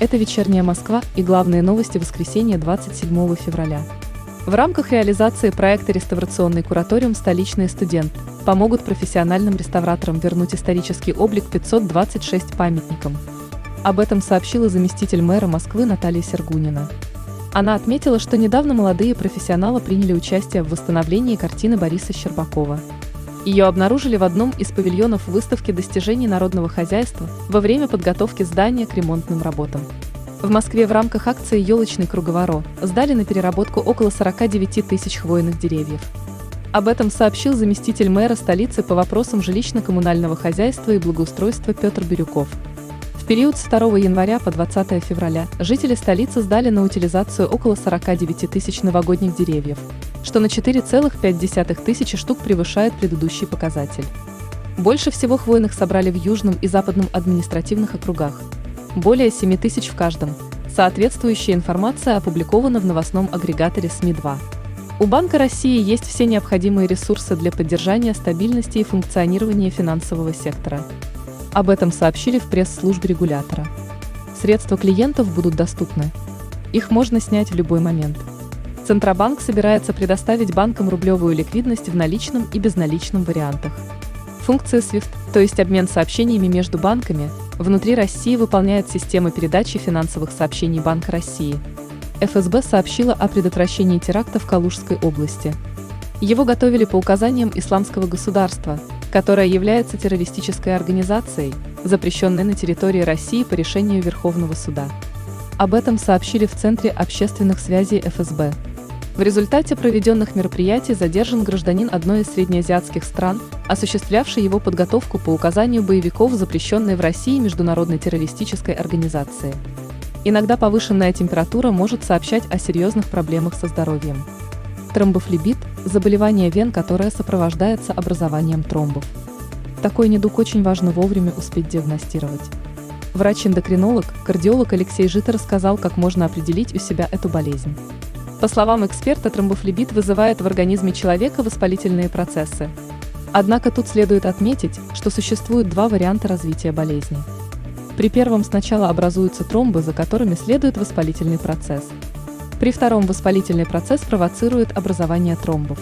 Это «Вечерняя Москва» и главные новости воскресенья 27 февраля. В рамках реализации проекта «Реставрационный кураториум. Столичные студент» помогут профессиональным реставраторам вернуть исторический облик 526 памятникам. Об этом сообщила заместитель мэра Москвы Наталья Сергунина. Она отметила, что недавно молодые профессионалы приняли участие в восстановлении картины Бориса Щербакова. Ее обнаружили в одном из павильонов выставки достижений народного хозяйства во время подготовки здания к ремонтным работам. В Москве в рамках акции «Елочный круговорот» сдали на переработку около 49 тысяч хвойных деревьев. Об этом сообщил заместитель мэра столицы по вопросам жилищно-коммунального хозяйства и благоустройства Петр Бирюков. Период с 2 января по 20 февраля жители столицы сдали на утилизацию около 49 тысяч новогодних деревьев, что на 4,5 тысячи штук превышает предыдущий показатель. Больше всего хвойных собрали в Южном и Западном административных округах. Более 7 тысяч в каждом. Соответствующая информация опубликована в новостном агрегаторе СМИ-2. У Банка России есть все необходимые ресурсы для поддержания стабильности и функционирования финансового сектора. Об этом сообщили в пресс-службе регулятора. Средства клиентов будут доступны. Их можно снять в любой момент. Центробанк собирается предоставить банкам рублевую ликвидность в наличном и безналичном вариантах. Функция SWIFT, то есть обмен сообщениями между банками, внутри России выполняет система передачи финансовых сообщений Банка России. ФСБ сообщила о предотвращении теракта в Калужской области. Его готовили по указаниям Исламского государства, которое является террористической организацией, запрещенной на территории России по решению Верховного суда. Об этом сообщили в Центре общественных связей ФСБ. В результате проведенных мероприятий задержан гражданин одной из среднеазиатских стран, осуществлявший его подготовку по указанию боевиков, запрещенной в России международной террористической организации. Иногда повышенная температура может сообщать о серьезных проблемах со здоровьем. Тромбофлебит – заболевание вен, которое сопровождается образованием тромбов. Такой недуг очень важно вовремя успеть диагностировать. Врач-эндокринолог, кардиолог Алексей Жита рассказал, как можно определить у себя эту болезнь. По словам эксперта, тромбофлебит вызывает в организме человека воспалительные процессы. Однако тут следует отметить, что существует два варианта развития болезни. При первом сначала образуются тромбы, за которыми следует воспалительный процесс. При втором воспалительный процесс провоцирует образование тромбов.